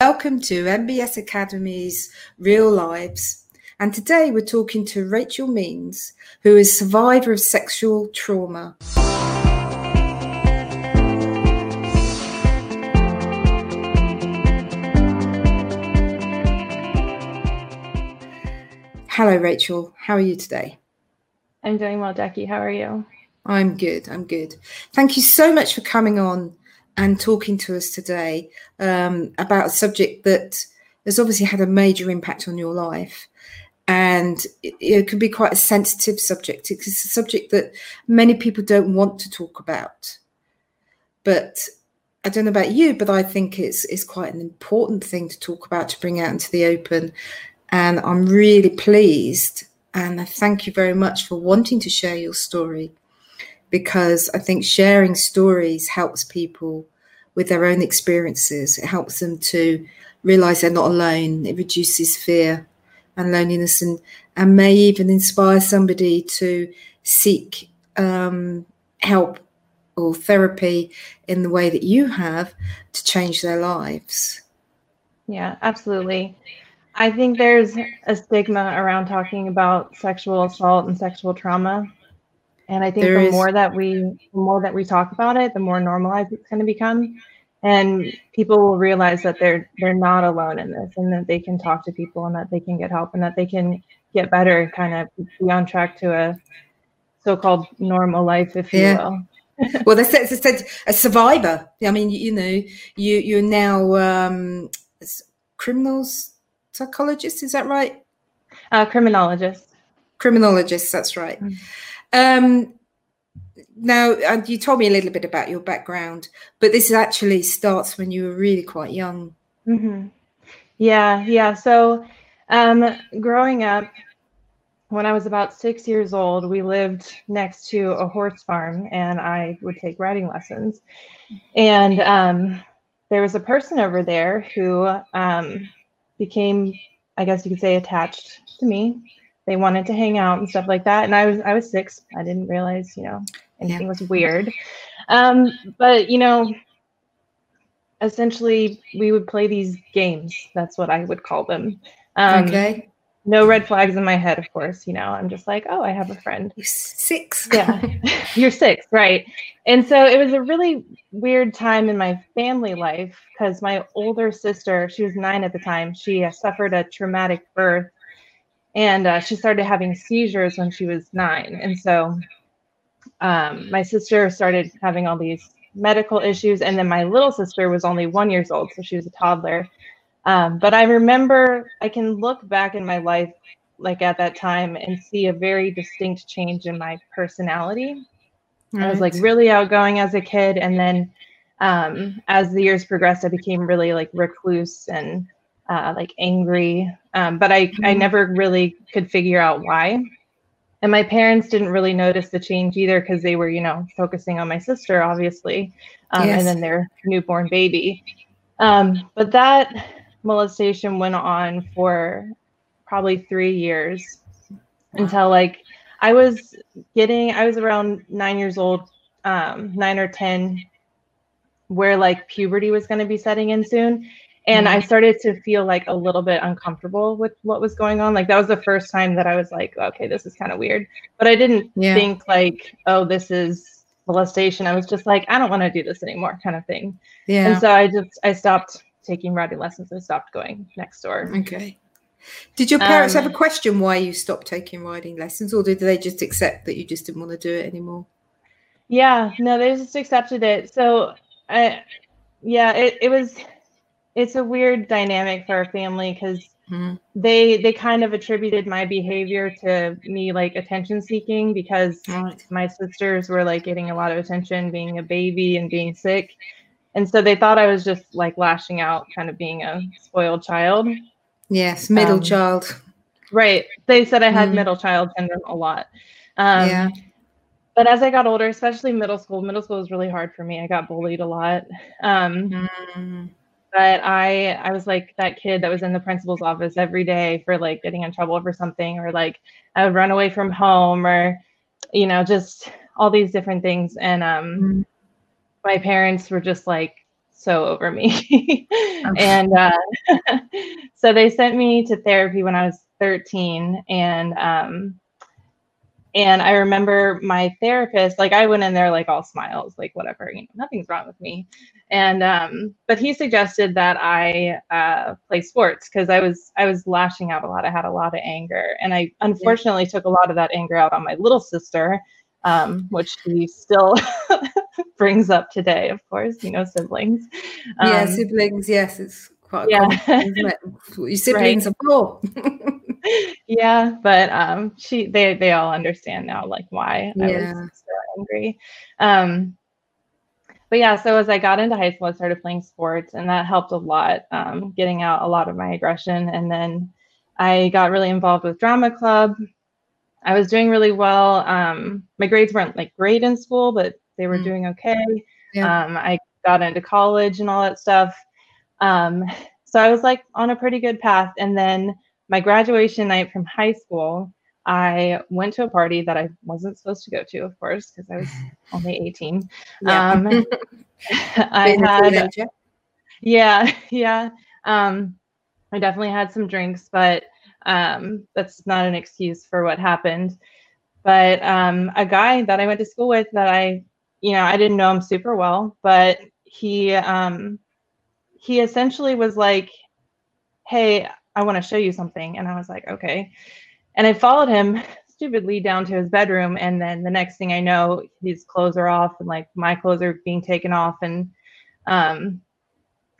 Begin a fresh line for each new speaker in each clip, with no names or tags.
Welcome to MBS Academy's Real Lives. And today we're talking to Rachel Means, who is a survivor of sexual trauma. Hello, Rachel. How are you today?
I'm doing well, Jackie. How are you?
I'm good. I'm good. Thank you so much for coming on and talking to us today um, about a subject that has obviously had a major impact on your life. And it, it can be quite a sensitive subject. It's a subject that many people don't want to talk about. But I don't know about you, but I think it's, it's quite an important thing to talk about to bring out into the open and I'm really pleased and I thank you very much for wanting to share your story because I think sharing stories helps people with their own experiences. It helps them to realize they're not alone. It reduces fear and loneliness and, and may even inspire somebody to seek um, help or therapy in the way that you have to change their lives.
Yeah, absolutely. I think there's a stigma around talking about sexual assault and sexual trauma. And I think there the is. more that we the more that we talk about it, the more normalized it's going to become. And people will realize that they're they're not alone in this and that they can talk to people and that they can get help and that they can get better, kind of be on track to a so-called normal life, if yeah. you
will. well, they said, said a survivor. I mean, you, you know, you you're now um, criminals psychologist. Is that right?
Uh, criminologist.
Criminologist. That's right. Mm. Um, now, and you told me a little bit about your background, but this actually starts when you were really quite young.
Mm-hmm. Yeah, yeah. So, um, growing up, when I was about six years old, we lived next to a horse farm, and I would take riding lessons. And um, there was a person over there who um, became, I guess you could say, attached to me. They wanted to hang out and stuff like that. And I was I was six. I didn't realize, you know, anything yeah. was weird. Um, but you know, essentially we would play these games. That's what I would call them. Um, okay no red flags in my head, of course. You know, I'm just like, oh, I have a friend.
You're six.
yeah, you're six, right? And so it was a really weird time in my family life because my older sister, she was nine at the time, she uh, suffered a traumatic birth, and uh, she started having seizures when she was nine. And so um, my sister started having all these medical issues, and then my little sister was only one years old, so she was a toddler um, but I remember I can look back in my life, like at that time, and see a very distinct change in my personality. Right. I was like really outgoing as a kid, and then um, as the years progressed, I became really like recluse and uh, like angry. Um, but I mm-hmm. I never really could figure out why. And my parents didn't really notice the change either because they were, you know, focusing on my sister, obviously, um, yes. and then their newborn baby. Um, but that molestation went on for probably three years until like I was getting, I was around nine years old, um, nine or 10, where like puberty was going to be setting in soon. And mm-hmm. I started to feel like a little bit uncomfortable with what was going on. Like that was the first time that I was like, okay, this is kind of weird. But I didn't yeah. think like, oh, this is molestation. I was just like, I don't want to do this anymore, kind of thing. Yeah. And so I just I stopped taking riding lessons and stopped going next door.
Okay. Did your parents um, have a question why you stopped taking riding lessons, or did they just accept that you just didn't want to do it anymore?
Yeah, no, they just accepted it. So, I, yeah, it, it was, it's a weird dynamic for our family because mm-hmm. they they kind of attributed my behavior to me like attention seeking because right. my sisters were like getting a lot of attention, being a baby and being sick, and so they thought I was just like lashing out, kind of being a spoiled child.
Yes, middle um, child.
Right. They said I had mm. middle child syndrome a lot. Um, yeah. But as I got older, especially middle school, middle school was really hard for me. I got bullied a lot. Um, mm. But I, I was like that kid that was in the principal's office every day for like getting in trouble for something, or like I would run away from home, or you know, just all these different things. And um, mm my parents were just like so over me. and uh, so they sent me to therapy when I was 13. And um, and I remember my therapist, like I went in there like all smiles, like whatever, you know, nothing's wrong with me. And um, but he suggested that I uh, play sports because I was I was lashing out a lot. I had a lot of anger, and I unfortunately yeah. took a lot of that anger out on my little sister, um, which he still brings up today. Of course, you know siblings.
Um, yeah, siblings. Yes, it's quite yeah. Common, siblings right. poor.
yeah, but um, she they they all understand now like why yeah. I was so angry. Um, but yeah, so as I got into high school, I started playing sports, and that helped a lot, um, getting out a lot of my aggression. And then I got really involved with drama club. I was doing really well. Um, my grades weren't like great in school, but they were mm. doing okay. Yeah. Um, I got into college and all that stuff. Um, so I was like on a pretty good path. And then my graduation night from high school, I went to a party that I wasn't supposed to go to, of course, because I was only 18. Yeah. Um, I had, yeah, yeah. Um, I definitely had some drinks, but um, that's not an excuse for what happened. But um, a guy that I went to school with that I, you know, I didn't know him super well, but he, um, he essentially was like, "Hey, I want to show you something," and I was like, "Okay." And I followed him stupidly down to his bedroom. And then the next thing I know, his clothes are off and like my clothes are being taken off. And, um,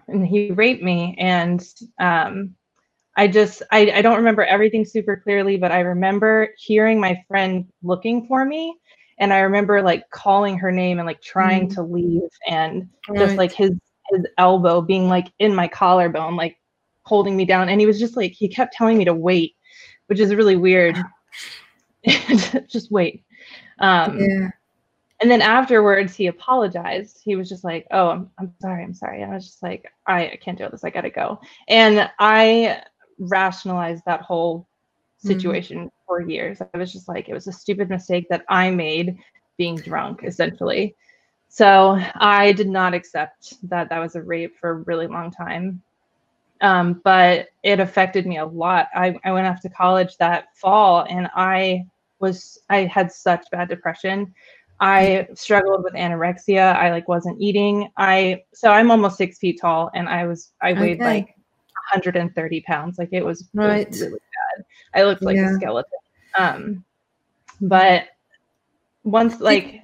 and he raped me. And, um, I just, I, I don't remember everything super clearly, but I remember hearing my friend looking for me. And I remember like calling her name and like trying mm. to leave and right. just like his, his elbow being like in my collarbone, like holding me down. And he was just like, he kept telling me to wait which is really weird. just wait. Um, yeah. And then afterwards, he apologized. He was just like, "Oh, I'm, I'm sorry. I'm sorry." And I was just like, I, I can't do this. I gotta go." And I rationalized that whole mm-hmm. situation mm-hmm. for years. I was just like, it was a stupid mistake that I made being drunk, essentially. So I did not accept that that was a rape for a really long time um, but it affected me a lot. I, I went off to college that fall and I was I had such bad depression. I struggled with anorexia. I like wasn't eating. I so I'm almost six feet tall and I was I weighed okay. like 130 pounds. Like it was, right. It was really bad. I looked like yeah. a skeleton. Um, but once like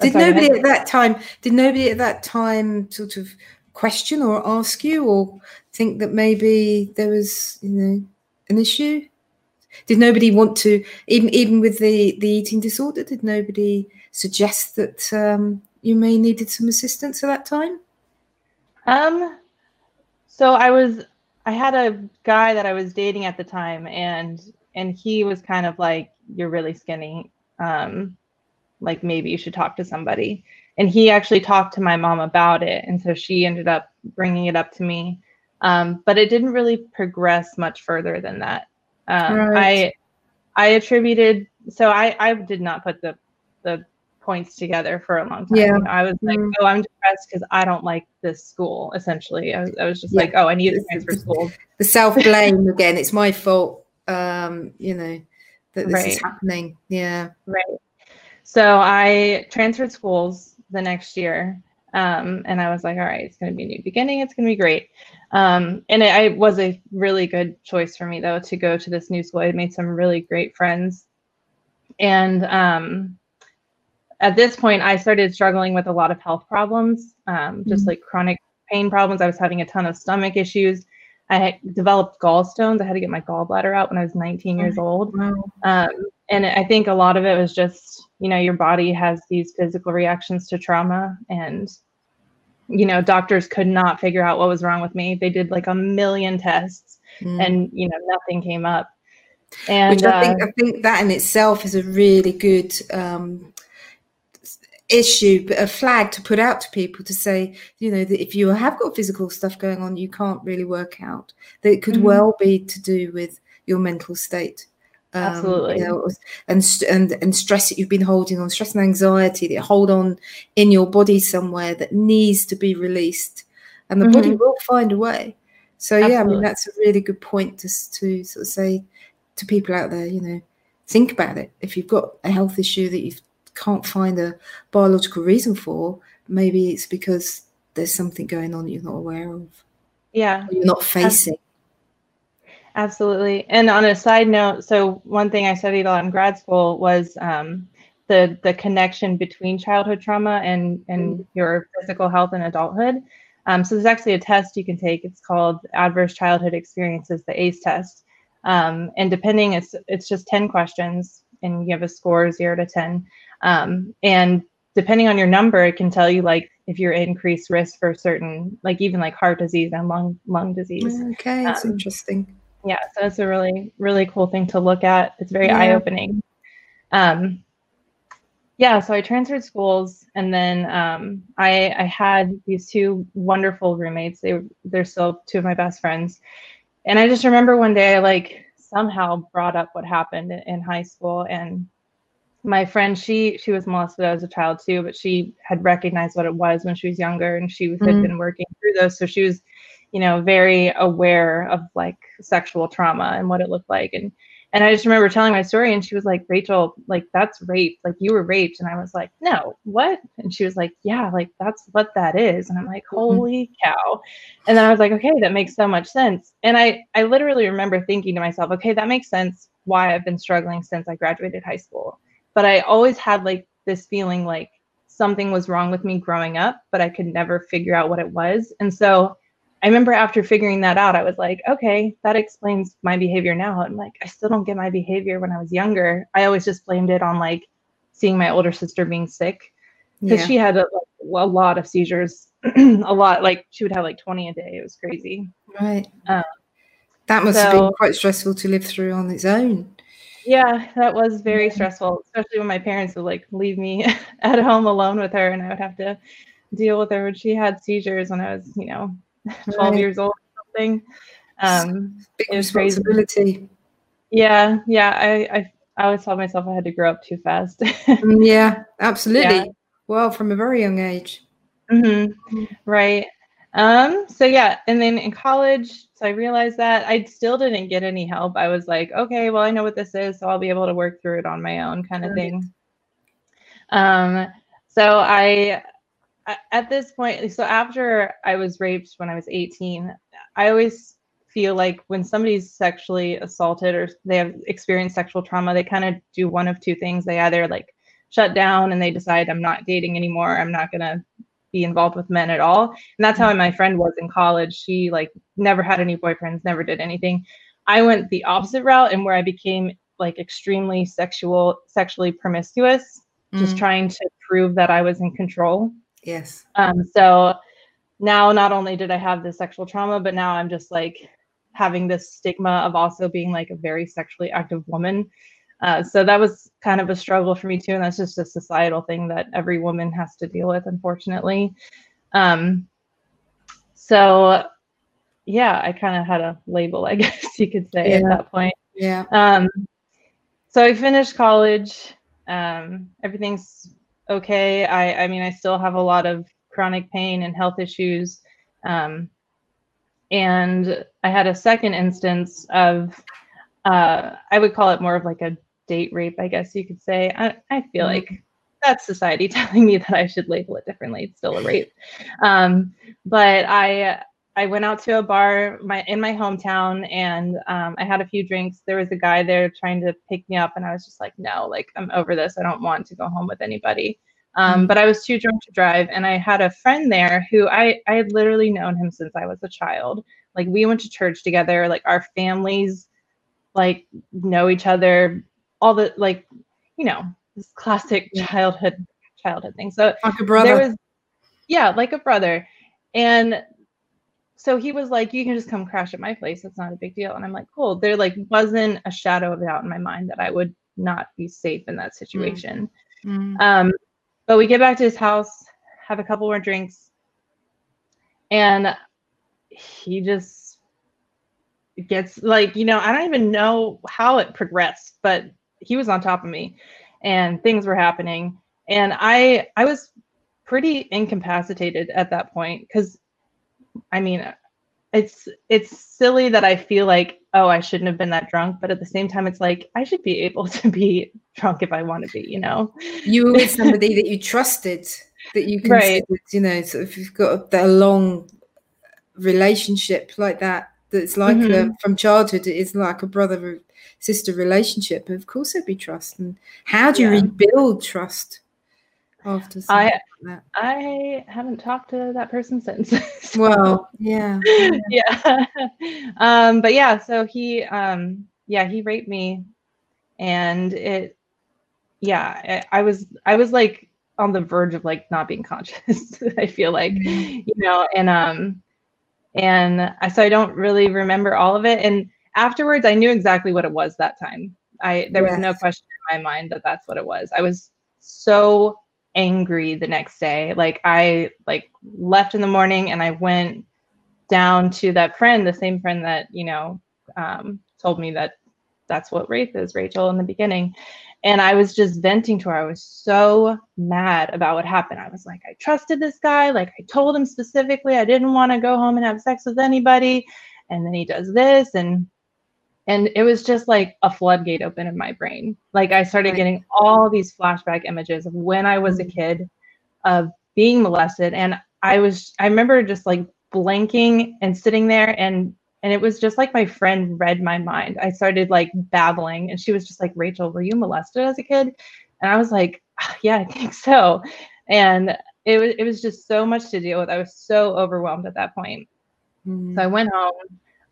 did, nobody at that time did nobody at that time sort of question or ask you or think that maybe there was you know an issue? Did nobody want to even even with the the eating disorder did nobody suggest that um, you may needed some assistance at that time?
Um so i was i had a guy that i was dating at the time and and he was kind of like you're really skinny. Um like maybe you should talk to somebody and he actually talked to my mom about it and so she ended up bringing it up to me um, but it didn't really progress much further than that um, right. i i attributed so i i did not put the the points together for a long time yeah. i was like mm. oh i'm depressed because i don't like this school essentially i was, I was just yeah. like oh i need to transfer schools
the self-blame again it's my fault um you know that this right. is happening yeah
right so i transferred schools the next year. Um, and I was like, all right, it's going to be a new beginning. It's going to be great. Um, and it, it, was a really good choice for me, though, to go to this new school. I made some really great friends. And um, at this point, I started struggling with a lot of health problems, um, just mm-hmm. like chronic pain problems. I was having a ton of stomach issues. I had developed gallstones. I had to get my gallbladder out when I was 19 years old. Wow. Um, and I think a lot of it was just you know your body has these physical reactions to trauma and you know doctors could not figure out what was wrong with me they did like a million tests mm. and you know nothing came up and
Which I think, uh, I think that in itself is a really good um, issue, a flag to put out to people to say, you know, that if you have got physical stuff going on, you can't really work out. That it could mm-hmm. well be to do with your mental state Um,
Absolutely.
You know, and and and stress that you've been holding on, stress and anxiety that you hold on in your body somewhere that needs to be released, and the mm-hmm. body will find a way. So Absolutely. yeah, I mean that's a really good point to to sort of say to people out there. You know, think about it. If you've got a health issue that you can't find a biological reason for, maybe it's because there's something going on that you're not aware of.
Yeah,
you're not facing.
Absolutely. And on a side note, so one thing I studied a lot in grad school was um, the the connection between childhood trauma and and mm. your physical health in adulthood. Um, so there's actually a test you can take. It's called Adverse Childhood Experiences, the ACE test. Um, and depending, it's it's just 10 questions, and you have a score zero to 10. Um, and depending on your number, it can tell you like if you're increased risk for certain, like even like heart disease and lung lung disease.
Okay, that's um, interesting
yeah so it's a really really cool thing to look at. It's very yeah. eye-opening. Um yeah so i transferred schools and then um i i had these two wonderful roommates. They they're still two of my best friends. And i just remember one day i like somehow brought up what happened in, in high school. And my friend she she was molested as a child too but she had recognized what it was when she was younger and she mm-hmm. had been working through those. So she was you know, very aware of like sexual trauma and what it looked like. And and I just remember telling my story and she was like, Rachel, like that's rape. Like you were raped. And I was like, no, what? And she was like, yeah, like that's what that is. And I'm like, mm-hmm. holy cow. And then I was like, okay, that makes so much sense. And I I literally remember thinking to myself, okay, that makes sense why I've been struggling since I graduated high school. But I always had like this feeling like something was wrong with me growing up, but I could never figure out what it was. And so I remember after figuring that out, I was like, okay, that explains my behavior now. I'm like, I still don't get my behavior when I was younger. I always just blamed it on like seeing my older sister being sick because yeah. she had a, a, lot of seizures, a lot. Like she would have like 20 a day. It was crazy.
Right. Um, that must so, have been quite stressful to live through on its own.
Yeah, that was very yeah. stressful, especially when my parents would like leave me at home alone with her and I would have to deal with her when she had seizures when I was, you know, 12 right. years old or something. Um,
Big responsibility. Crazy.
Yeah, yeah. I, I I always told myself I had to grow up too fast.
Mm, yeah, absolutely. Yeah. Well, from a very young age.
Mm-hmm. Right. Um, so yeah, and then in college, so I realized that I still didn't get any help. I was like, okay, well, I know what this is, so I'll be able to work through it on my own, kind of right. thing. Um, so I at this point, so after I was raped when I was 18, I always feel like when somebody's sexually assaulted or they have experienced sexual trauma, they kind of do one of two things. They either like shut down and they decide I'm not dating anymore. I'm not gonna be involved with men at all. And that's how my friend was in college. She like never had any boyfriends, never did anything. I went the opposite route and where I became like extremely sexual, sexually promiscuous, mm. just trying to prove that I was in control.
Yes.
Um, so now not only did I have this sexual trauma, but now I'm just like having this stigma of also being like a very sexually active woman. Uh, so that was kind of a struggle for me too, and that's just a societal thing that every woman has to deal with, unfortunately. Um, so yeah, I kind of had a label, I guess you could say, yeah. at that point.
Yeah.
Um, so I finished college. Um, everything's okay. I, I mean, I still have a lot of chronic pain and health issues. Um, and I had a second instance of, uh, I would call it more of like a date rape, I guess you could say. I, I feel mm-hmm. like that's society telling me that I should label it differently. It's still a rape. Um, but I, I went out to a bar my in my hometown and um, I had a few drinks. There was a guy there trying to pick me up, and I was just like, no, like I'm over this. I don't want to go home with anybody. Um, mm-hmm. but I was too drunk to drive, and I had a friend there who I I had literally known him since I was a child. Like we went to church together. Like our families like know each other. All the like you know this classic childhood childhood thing. So
like a brother.
There was yeah, like a brother. And so he was like, you can just come crash at my place. It's not a big deal. And I'm like, cool. There like wasn't a shadow of doubt in my mind that I would not be safe in that situation. Mm. Um, but we get back to his house, have a couple more drinks, and he just gets like, you know, I don't even know how it progressed, but he was on top of me and things were happening. And I I was pretty incapacitated at that point because I mean it's it's silly that I feel like oh I shouldn't have been that drunk, but at the same time it's like I should be able to be drunk if I want to be, you know.
You were somebody that you trusted, that you considered, right. you know, so if you've got a, a long relationship like that, that's like mm-hmm. a, from childhood, it is like a brother sister relationship. Of course, there'd be trust. And how do you yeah. rebuild trust?
After I like I haven't talked to that person since.
so, well, yeah,
yeah. um, but yeah, so he, um, yeah, he raped me, and it, yeah, I, I was, I was like on the verge of like not being conscious. I feel like, mm-hmm. you know, and um, and I, so I don't really remember all of it. And afterwards, I knew exactly what it was that time. I there yes. was no question in my mind that that's what it was. I was so angry the next day. Like I like left in the morning and I went down to that friend, the same friend that, you know, um, told me that that's what rape is, Rachel, in the beginning. And I was just venting to her. I was so mad about what happened. I was like, I trusted this guy. Like I told him specifically I didn't want to go home and have sex with anybody. And then he does this. And and it was just like a floodgate open in my brain. Like i started right. getting all these flashback images of when i was a mm-hmm. kid of being molested. And i was i remember just like blanking and sitting there and and it was just like my friend read my mind. I started like babbling and she was just like rachel were you molested as a kid? And i was like ah, yeah i think so. And it was it was just so much to deal with. I was so overwhelmed at that point. Mm-hmm. so i went home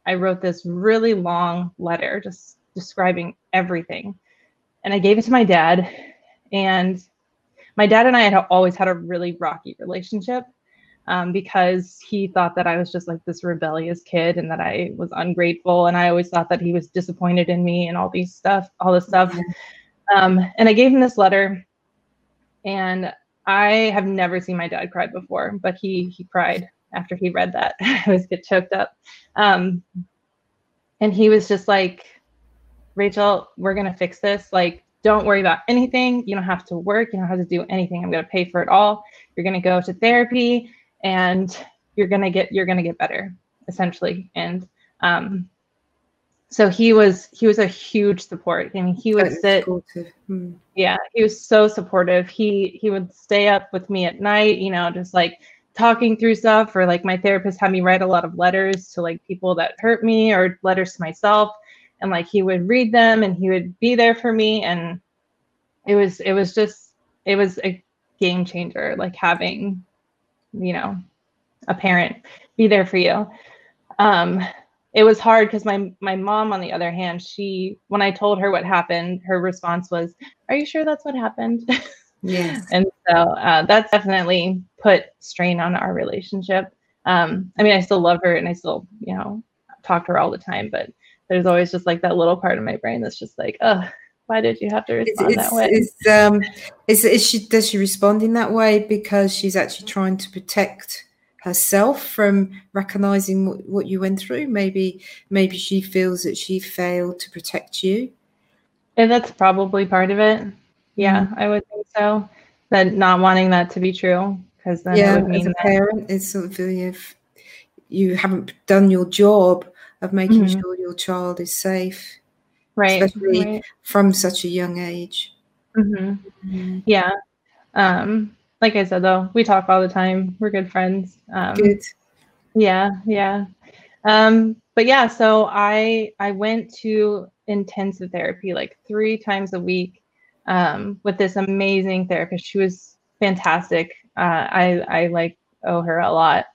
I wrote this really long letter just describing everything. And I gave it to my dad. And my dad and I had always had a really rocky relationship um, because he thought that I was just like this rebellious kid and that I was ungrateful. And I always thought that he was disappointed in me and all these stuff, all this stuff. Um, and I gave him this letter. And I have never seen my dad cry before, but he he cried after he read that. I was get choked up. Um, and he was just like, Rachel, we're going to fix this. Like, don't worry about anything. You don't have to work. You don't have to do anything. I'm going to pay for it all. You're going to go to therapy and you're going to get, you're going to get better essentially. And, um, so he was he was a huge support I mean, he would sit hmm. yeah he was so supportive he he would stay up with me at night you know just like talking through stuff or like my therapist had me write a lot of letters to like people that hurt me or letters to myself. And like he would read them and he would be there for me and it was it was just it was a game changer like having you know a parent be there for you. Um it was hard because my my mom on the other hand she when i told her what happened her response was are you sure that's what happened
Yes.
and so uh, that's definitely put strain on our relationship. Um, I mean, I still love her and I still, you know, talk to her all the time, but there's always just like that little part of my brain that's just like, oh, why did you have to respond
it's,
that way?
Is, um, is, is she, does she respond in that way because she's actually trying to protect herself from recognizing what, what you went through? Maybe, maybe she feels that she failed to protect you.
And that's probably part of it. Yeah, mm-hmm. I would think so. That not wanting that to be true, because then
yeah, as a that- parent, it's sort of if you haven't done your job of making mm-hmm. sure your child is safe,
right?
Especially
right.
from such a young age.
Mm-hmm. mm-hmm. Yeah. Um, like I said, though, we talk all the time. We're good friends. Um,
good.
Yeah, yeah. Um, but yeah, so I I went to intensive therapy like three times a week um, with this amazing therapist. She was fantastic. Uh, I, I like owe her a lot.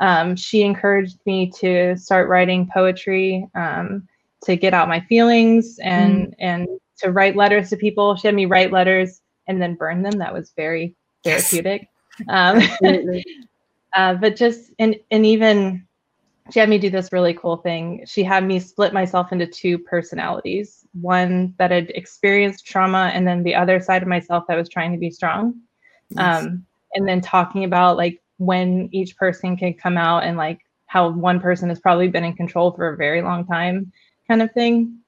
Um, she encouraged me to start writing poetry, um, to get out my feelings and mm. and to write letters to people. She had me write letters and then burn them. That was very therapeutic. Yes. Um, uh, but just and and even she had me do this really cool thing. She had me split myself into two personalities one that had experienced trauma, and then the other side of myself that was trying to be strong. Yes. Um, and then talking about like when each person can come out and like how one person has probably been in control for a very long time kind of thing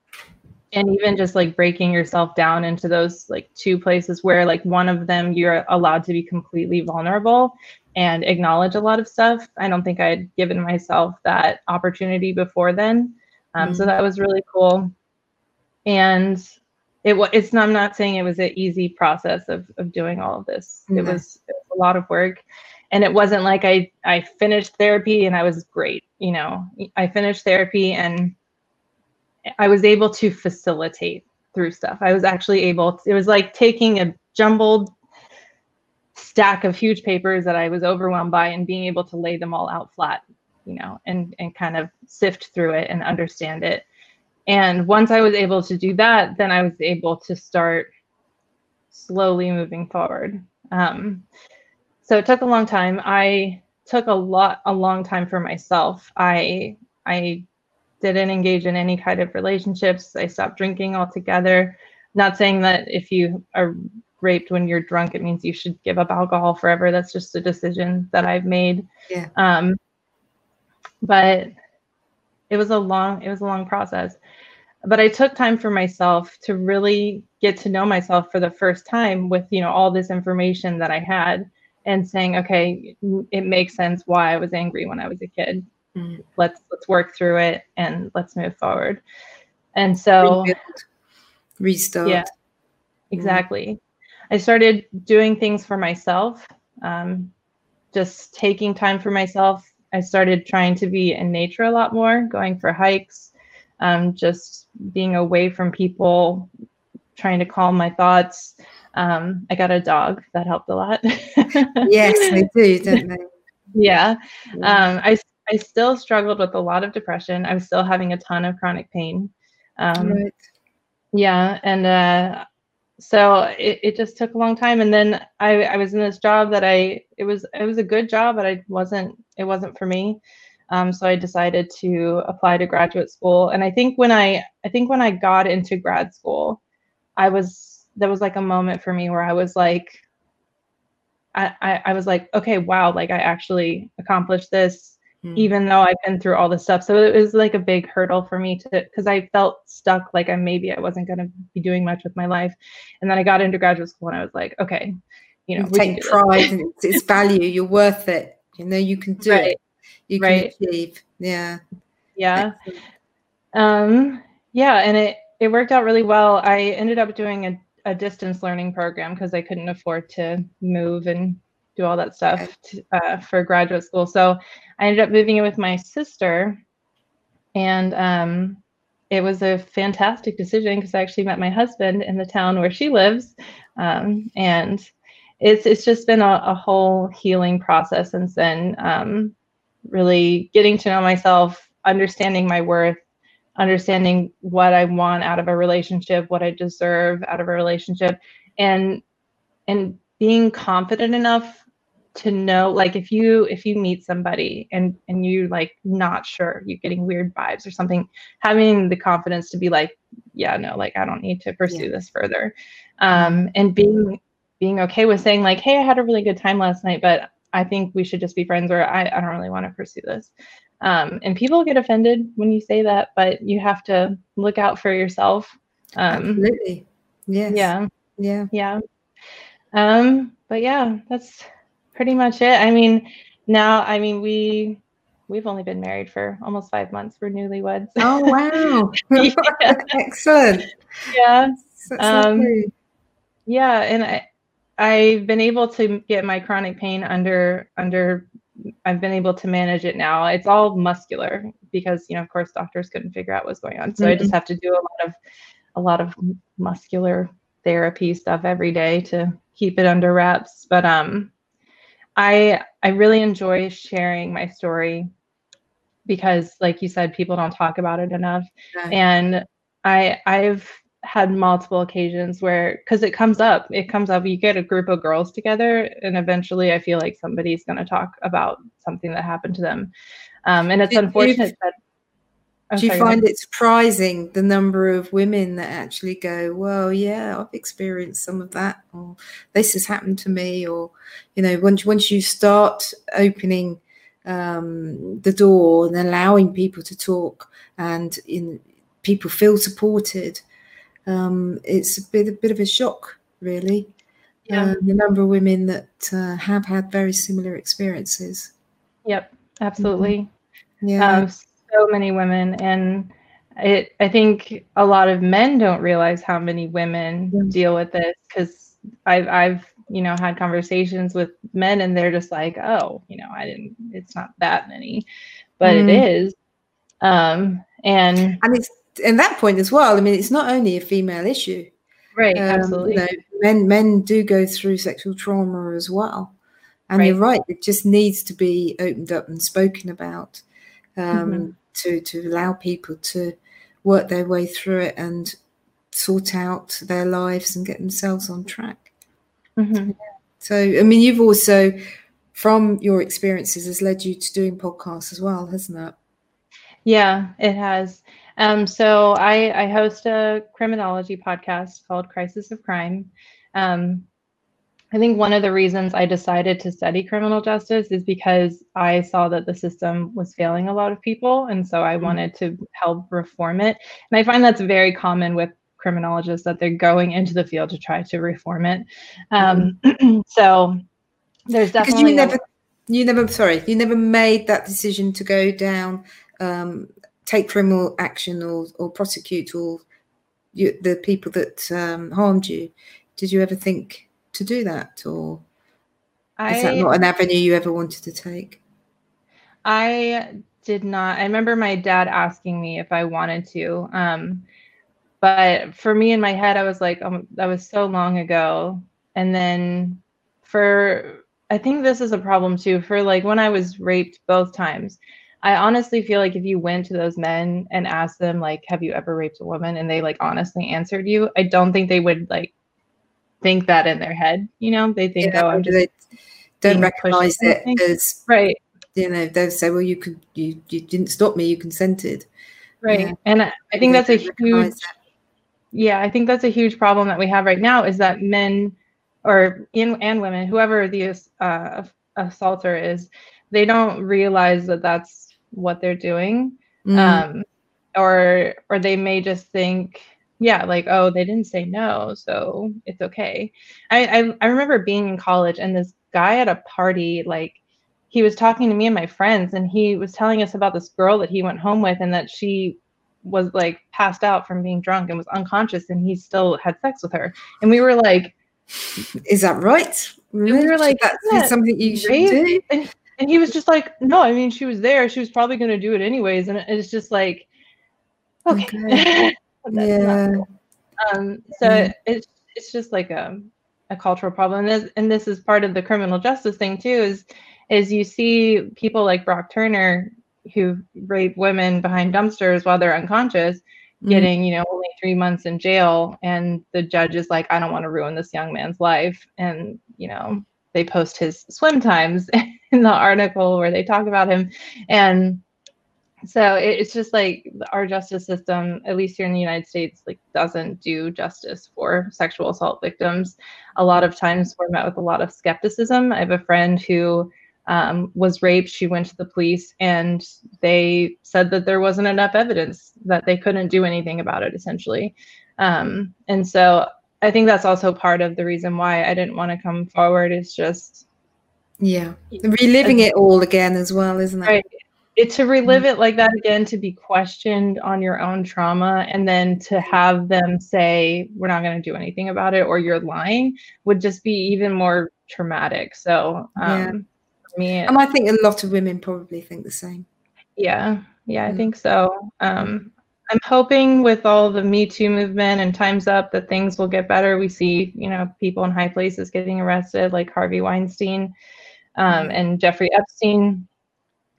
and even just like breaking yourself down into those like two places where like one of them you're allowed to be completely vulnerable and acknowledge a lot of stuff. I don't think i'd given myself that opportunity before then. Um, mm-hmm. so that was really cool. And it was it's not, i'm not saying it was an easy process of, of doing all of this. Mm-hmm. it, was, it was a lot of work. And it wasn't like i i finished therapy and i was great you know. I finished therapy and I was able to facilitate through stuff. I was actually able, to, it was like taking a jumbled stack of huge papers that I was overwhelmed by and being able to lay them all out flat, you know, and, and kind of sift through it and understand it. And once I was able to do that, then I was able to start slowly moving forward. Um, so it took a long time. I took a lot, a long time for myself. I, I didn't engage in any kind of relationships. I stopped drinking altogether. Not saying that if you are raped when you're drunk, it means you should give up alcohol forever. That's just a decision that I've made.
Yeah.
Um, but it was a long, it was a long process. But I took time for myself to really get to know myself for the first time with, you know, all this information that I had and saying, okay, it makes sense why I was angry when I was a kid mm. let's let's work through it and let's move forward. And so Rebuild.
restart.
Yeah exactly. Mm. i started doing things for myself um, just taking time for myself. I started trying to be in nature a lot more going for hikes um, just being away from people trying to calm my thoughts. Um, i got a dog that helped a lot.
Yes they do don't they?
Yeah. Um, I, I still struggled with a lot of depression. I was still having a ton of chronic pain. Um, right. Yeah, and uh, so it, it just took a long time. And then I, I was in this job that I it was it was a good job, but I wasn't it wasn't for me. Um, so I decided to apply to graduate school. And I think when I I think when I got into grad school, I was there was like a moment for me where I was like, I, I, I was like, okay, wow, like I actually accomplished this mm. even though I've been through all this stuff. So it was like a big hurdle for me to because I felt stuck, like I maybe I wasn't going to be doing much with my life. And then I got into graduate school and I was like, okay, you know,
you take pride and it's, it's value. You're worth it. You know, you can do right. it. You can right. achieve. Yeah.
Yeah. Um. Yeah, and it it worked out really well. I ended up doing a a distance learning program because I couldn't afford to move and do all that stuff to, uh, for graduate school. So I ended up moving in with my sister, and um, it was a fantastic decision because I actually met my husband in the town where she lives, um, and it's it's just been a, a whole healing process since then. Um, really getting to know myself, understanding my worth, understanding what I want out of a relationship, what I deserve out of a relationship, and and being confident enough to know like if you if you meet somebody and and you like not sure you're getting weird vibes or something having the confidence to be like yeah no like i don't need to pursue yeah. this further. Um and being being okay with saying like hey i had a really good time last night but i think we should just be friends or i, I don't really want to pursue this. Um and people get offended when you say that but you have to look out for yourself
um absolutely. Yes.
yeah.
Yeah.
Yeah. Um but yeah that's pretty much it. I mean, now, I mean, we we've only been married for almost five months. We're newlyweds.
Oh wow! Excellent.
Yeah. Um, yeah, and I I've been able to get my chronic pain under under. I've been able to manage it now. It's all muscular because you know, of course, doctors couldn't figure out what's going on. So mm-hmm. I just mm-hmm. have to do a lot of a lot of muscular therapy stuff every day to keep it under wraps. But um, I I really enjoy sharing my story because like you said people don't talk about it enough. And I I've had multiple occasions where because it comes up it comes up. You get a group of girls together and eventually I feel like somebody's going to talk about something that happened to them. Um, and it's Did unfortunate that
Do you sorry, find it surprising the number of women that actually go, "Well, yeah, I've experienced some of that," or "This has happened to me," or you know, once once you start opening um, the door and allowing people to talk and in people feel supported. Um, it's a bit a bit of a shock, really. Yeah. Uh, the number of women that uh, have had very similar experiences.
Yep, absolutely. Mm-hmm. Yeah, um, so many women, and it. I think a lot of men don't realize how many women yeah. deal with this because I've I've you know had conversations with men, and they're just like, oh, you know, I didn't. It's not that many, but mm. it is. Um, and
and it's in that point as well. I mean, it's not only a female issue.
Right, um, absolutely. You know,
men men do go through sexual trauma as well. And right. you're right, it just needs to be opened up and spoken about um, mm-hmm. To to allow people to work their way through it and sort out their lives and get themselves on track. Mm-hmm. So, I mean, you've also, from your experiences, has led you to doing podcasts as well, hasn't it?
Yeah, it has. Um, so I, I, host a criminology podcast called Crisis of Crime. Um, I think one of the reasons I decided to study criminal justice is because I saw that the system was failing a lot of people. And so I mm-hmm. wanted to help reform it. And I find that's very common with criminologists that they're going into the field to try to reform it. Um, mm-hmm. so there's definitely.
Because you never, you never, sorry, you never made that decision to go down um, take criminal action or, or prosecute all you, the people that um, harmed you. Did you ever think to do that, or I, is that not an avenue you ever wanted to take?
I did not. I remember my dad asking me if I wanted to. Um, but for me in my head, I was like, um, that was so long ago. And then for, I think this is a problem too. For like when I was raped both times, I honestly feel like if you went to those men and asked them like, "Have you ever raped a woman?" and they like honestly answered you, I don't think they would like think that in their head. You know, they think, yeah, "Oh, I'm just." They
don't recognize it as
right.
You know, they'll say, "Well, you could, you you didn't stop me. You consented."
Right, yeah. and I, I think that's a huge. Yeah, I think that's a huge problem that we have right now is that men, or in and women, whoever the uh, assaulter is, they don't realize that that's what they're doing mm. um, or or they may just think yeah like oh they didn't say no so it's okay I, I i remember being in college and this guy at a party like he was talking to me and my friends and he was telling us about this girl that he went home with and that she was like passed out from being drunk and was unconscious and he still had sex with her and we were like
is that right
really? we were like
that's that something you should do
and and he was just like, no, I mean, she was there. She was probably going to do it anyways. And it's just like, okay. okay.
yeah.
Um, so mm-hmm. it's, it's just like a, a cultural problem. And this, and this is part of the criminal justice thing too, is, is you see people like Brock Turner who rape women behind dumpsters while they're unconscious mm-hmm. getting, you know, only three months in jail. And the judge is like, I don't want to ruin this young man's life. And, you know, they post his swim times in the article where they talk about him and so it's just like our justice system at least here in the united states like doesn't do justice for sexual assault victims a lot of times we're met with a lot of skepticism i have a friend who um, was raped she went to the police and they said that there wasn't enough evidence that they couldn't do anything about it essentially um, and so I think that's also part of the reason why I didn't want to come forward. Is just
yeah, reliving it all again as well, isn't it? Right.
It, to relive it like that again, to be questioned on your own trauma, and then to have them say we're not going to do anything about it or you're lying would just be even more traumatic. So um, yeah. me,
and I think a lot of women probably think the same.
Yeah, yeah, I mm. think so. Um, I'm hoping with all the Me Too movement and Time's Up that things will get better. We see, you know, people in high places getting arrested, like Harvey Weinstein um, mm-hmm. and Jeffrey Epstein.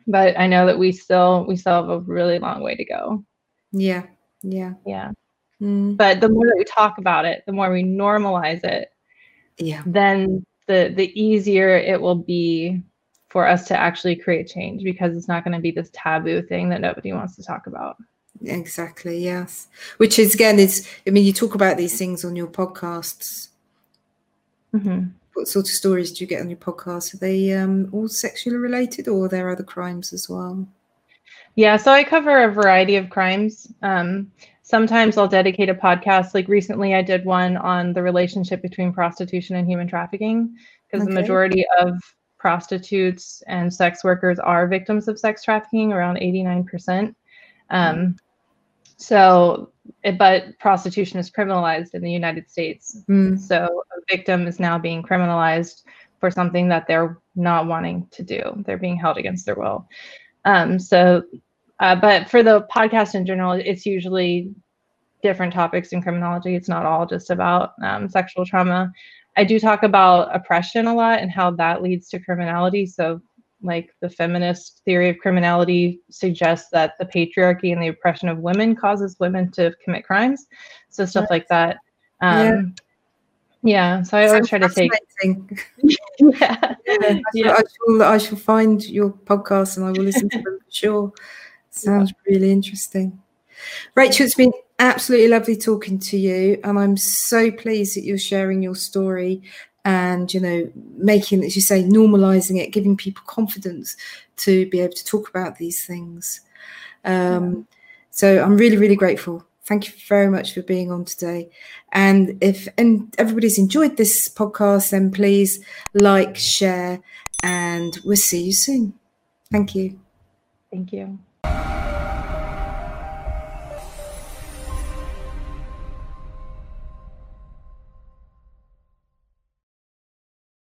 But I know that we still we still have a really long way to go.
Yeah, yeah,
yeah. Mm. But the more that we talk about it, the more we normalize it,
yeah,
then the the easier it will be for us to actually create change because it's not going to be this taboo thing that nobody wants to talk about.
Exactly, yes. Which is again is I mean you talk about these things on your podcasts.
Mm-hmm.
What sort of stories do you get on your podcast? Are they um, all sexually related, or are there other crimes as well?
Yeah, so I cover a variety of crimes. Um, sometimes I'll dedicate a podcast. Like recently, I did one on the relationship between prostitution and human trafficking, because okay. the majority of prostitutes and sex workers are victims of sex trafficking, around 89%. Um, so, but prostitution is criminalized in the United States. Mm. So, a victim is now being criminalized for something that they're not wanting to do. They're being held against their will. Um, so, uh, but for the podcast in general, it's usually different topics in criminology. It's not all just about um, sexual trauma. I do talk about oppression a lot and how that leads to criminality. So, like the feminist theory of criminality suggests that the patriarchy and the oppression of women causes women to commit crimes. So, stuff like that. Um, yeah. yeah. So, I always try to take.
yeah. yeah. yeah. I, shall, I shall find your podcast and I will listen to them for sure. Sounds really interesting. Rachel, it's been absolutely lovely talking to you. And I'm so pleased that you're sharing your story and, you know, making, as you say, normalizing it, giving people confidence to be able to talk about these things. Um, so I'm really, really grateful. Thank you very much for being on today. And if and everybody's enjoyed this podcast, then please like, share, and we'll see you soon. Thank you.
Thank you.